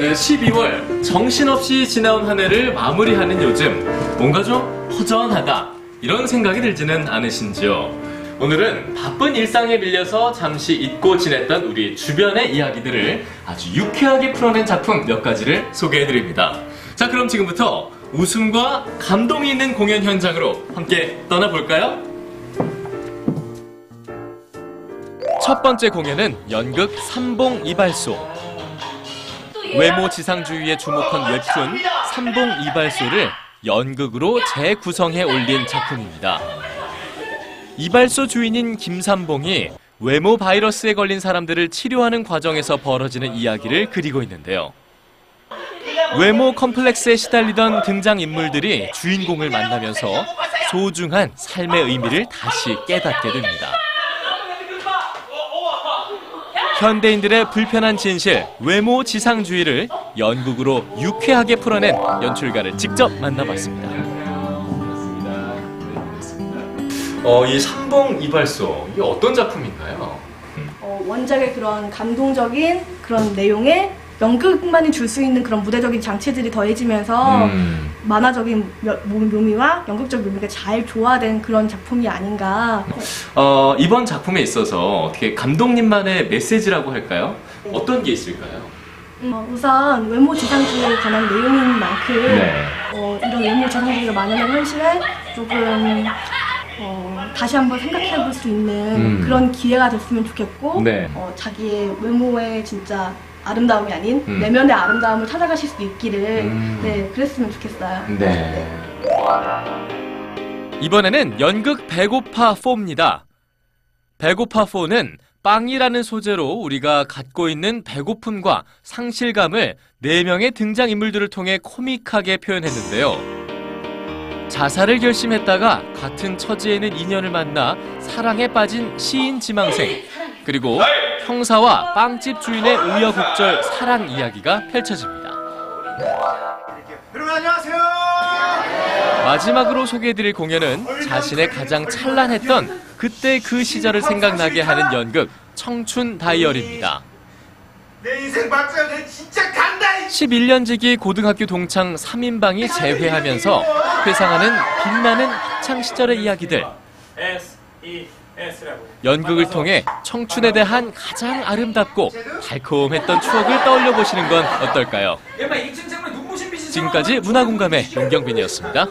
12월 정신없이 지나온 한 해를 마무리하는 요즘 뭔가 좀 허전하다 이런 생각이 들지는 않으신지요? 오늘은 바쁜 일상에 밀려서 잠시 잊고 지냈던 우리 주변의 이야기들을 아주 유쾌하게 풀어낸 작품 몇 가지를 소개해드립니다. 자 그럼 지금부터 웃음과 감동이 있는 공연 현장으로 함께 떠나볼까요? 첫 번째 공연은 연극 삼봉 이발소. 외모 지상주의에 주목한 웹툰 삼봉 이발소를 연극으로 재구성해 올린 작품입니다. 이발소 주인인 김삼봉이 외모 바이러스에 걸린 사람들을 치료하는 과정에서 벌어지는 이야기를 그리고 있는데요. 외모 컴플렉스에 시달리던 등장인물들이 주인공을 만나면서 소중한 삶의 의미를 다시 깨닫게 됩니다. 현대인들의 불편한 진실, 외모 지상주의를 연극으로 유쾌하게 풀어낸 연출가를 직접 만나봤습니다. 어, 이 삼봉 이발소 이게 어떤 작품인가요? 어, 원작의 그런 감동적인 그런 내용에 연극만이 줄 수 있는 그런 무대적인 장치들이 더해지면서 음. 만화적인 묘- 묘미와 연극적 묘미가 잘 조화된 그런 작품이 아닌가. 어, 이번 작품에 있어서 어떻게 감독님만의 메시지라고 할까요? 어떤 게 있을까요? 어, 우선 외모 지상주의에 관한 내용인 만큼 네. 어, 이런 외모 지상주의가 만연한 현실에 조금 어, 다시 한번 생각해 볼 수 있는 음. 그런 기회가 됐으면 좋겠고 네. 어, 자기의 외모의 진짜 아름다움이 아닌 음. 내면의 아름다움을 찾아가실 수 있기를 음. 네 그랬으면 좋겠어요. 네. 이번에는 연극 배고파 4입니다. 배고파 4는 빵이라는 소재로 우리가 갖고 있는 배고픔과 상실감을 네명의 등장인물들을 통해 코믹하게 표현했는데요. 자살을 결심했다가 같은 처지에 있는 인연을 만나 사랑에 빠진 시인 지망생 그리고 형사와 빵집 주인의 우여곡절 사랑 이야기가 펼쳐집니다. 여러분 안녕하세요. 마지막으로 소개해드릴 공연은 자신의 가장 찬란했던 그때 그 시절을 생각나게 하는 연극 청춘 다이어리입니다. 내 인생 맞죠? 내 진짜 간다. 이 11년 지기 고등학교 동창 3인방이 재회하면서 회상하는 빛나는 학창 시절의 이야기들. S E. 연극을 통해 청춘에 대한 가장 아름답고 달콤했던 추억을 떠올려 보시는 건 어떨까요? 지금까지 문화공감의 윤경빈이었습니다.